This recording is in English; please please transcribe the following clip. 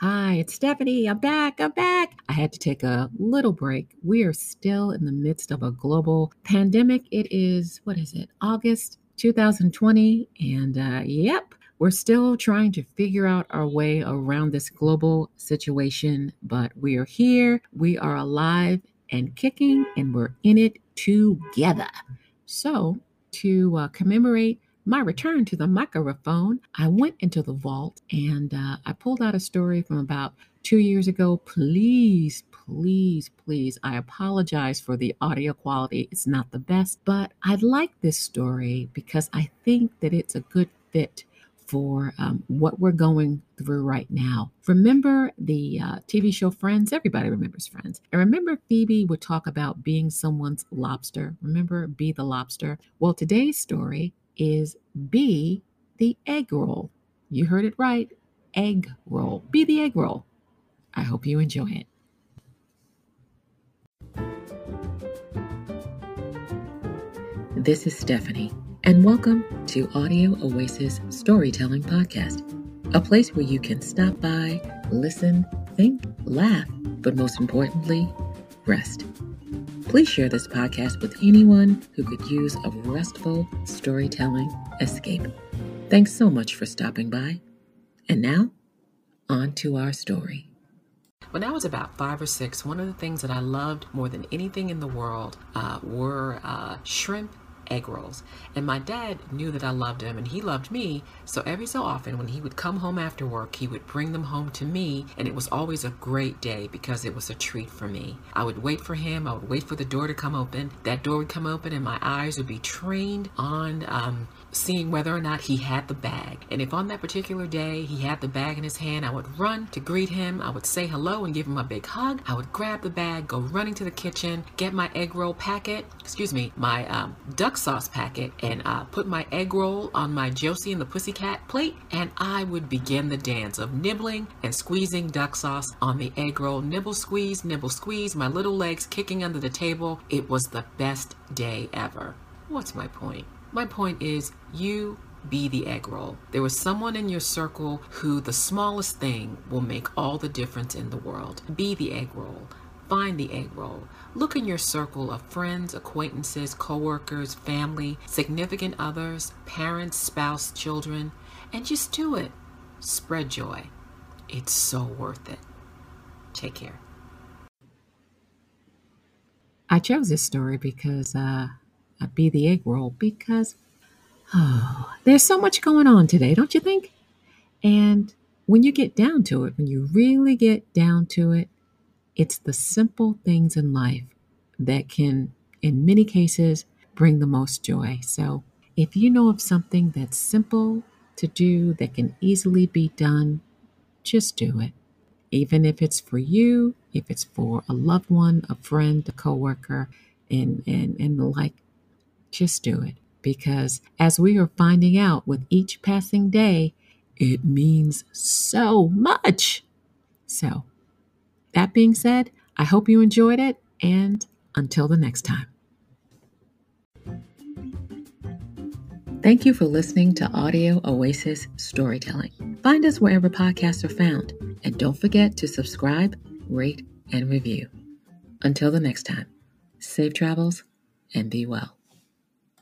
Hi, it's Stephanie. I'm back. I'm back. I had to take a little break. We are still in the midst of a global pandemic. It is, what is it, August 2020? And uh, yep, we're still trying to figure out our way around this global situation, but we are here. We are alive and kicking, and we're in it together. So, to uh, commemorate my return to the microphone, I went into the vault and uh, I pulled out a story from about two years ago. Please, please, please, I apologize for the audio quality. It's not the best, but I like this story because I think that it's a good fit for um, what we're going through right now. Remember the uh, TV show Friends? Everybody remembers Friends. And remember Phoebe would talk about being someone's lobster. Remember Be the Lobster? Well, today's story is Be the egg roll. You heard it right egg roll. Be the egg roll. I hope you enjoy it. This is Stephanie, and welcome to Audio Oasis Storytelling Podcast, a place where you can stop by, listen, think, laugh, but most importantly, rest. Please share this podcast with anyone who could use a restful storytelling escape. Thanks so much for stopping by. And now, on to our story. When I was about five or six, one of the things that I loved more than anything in the world uh, were uh, shrimp egg rolls. And my dad knew that I loved him and he loved me. So every so often, when he would come home after work, he would bring them home to me. And it was always a great day because it was a treat for me. I would wait for him. I would wait for the door to come open. That door would come open and my eyes would be trained on um, seeing whether or not he had the bag. And if on that particular day he had the bag in his hand, I would run to greet him. I would say hello and give him a big hug. I would grab the bag, go running to the kitchen, get my egg roll packet, excuse me, my um, duck sauce packet, and uh, put my egg roll on my Josie and the Pussycat plate, and I would begin the dance of nibbling and squeezing duck sauce on the egg roll. Nibble, squeeze, nibble, squeeze, my little legs kicking under the table. It was the best day ever. What's my point? My point is, you be the egg roll. There is someone in your circle who the smallest thing will make all the difference in the world. Be the egg roll. Find the egg roll. Look in your circle of friends, acquaintances, coworkers, family, significant others, parents, spouse, children, and just do it. Spread joy. It's so worth it. Take care. I chose this story because uh, I be the egg roll because oh, there's so much going on today, don't you think? And when you get down to it, when you really get down to it, it's the simple things in life that can, in many cases, bring the most joy. So if you know of something that's simple to do that can easily be done, just do it. Even if it's for you, if it's for a loved one, a friend, a coworker, and and and the like, just do it. Because as we are finding out with each passing day, it means so much. So, being said, I hope you enjoyed it, and until the next time. Thank you for listening to Audio Oasis Storytelling. Find us wherever podcasts are found, and don't forget to subscribe, rate, and review. Until the next time, safe travels and be well.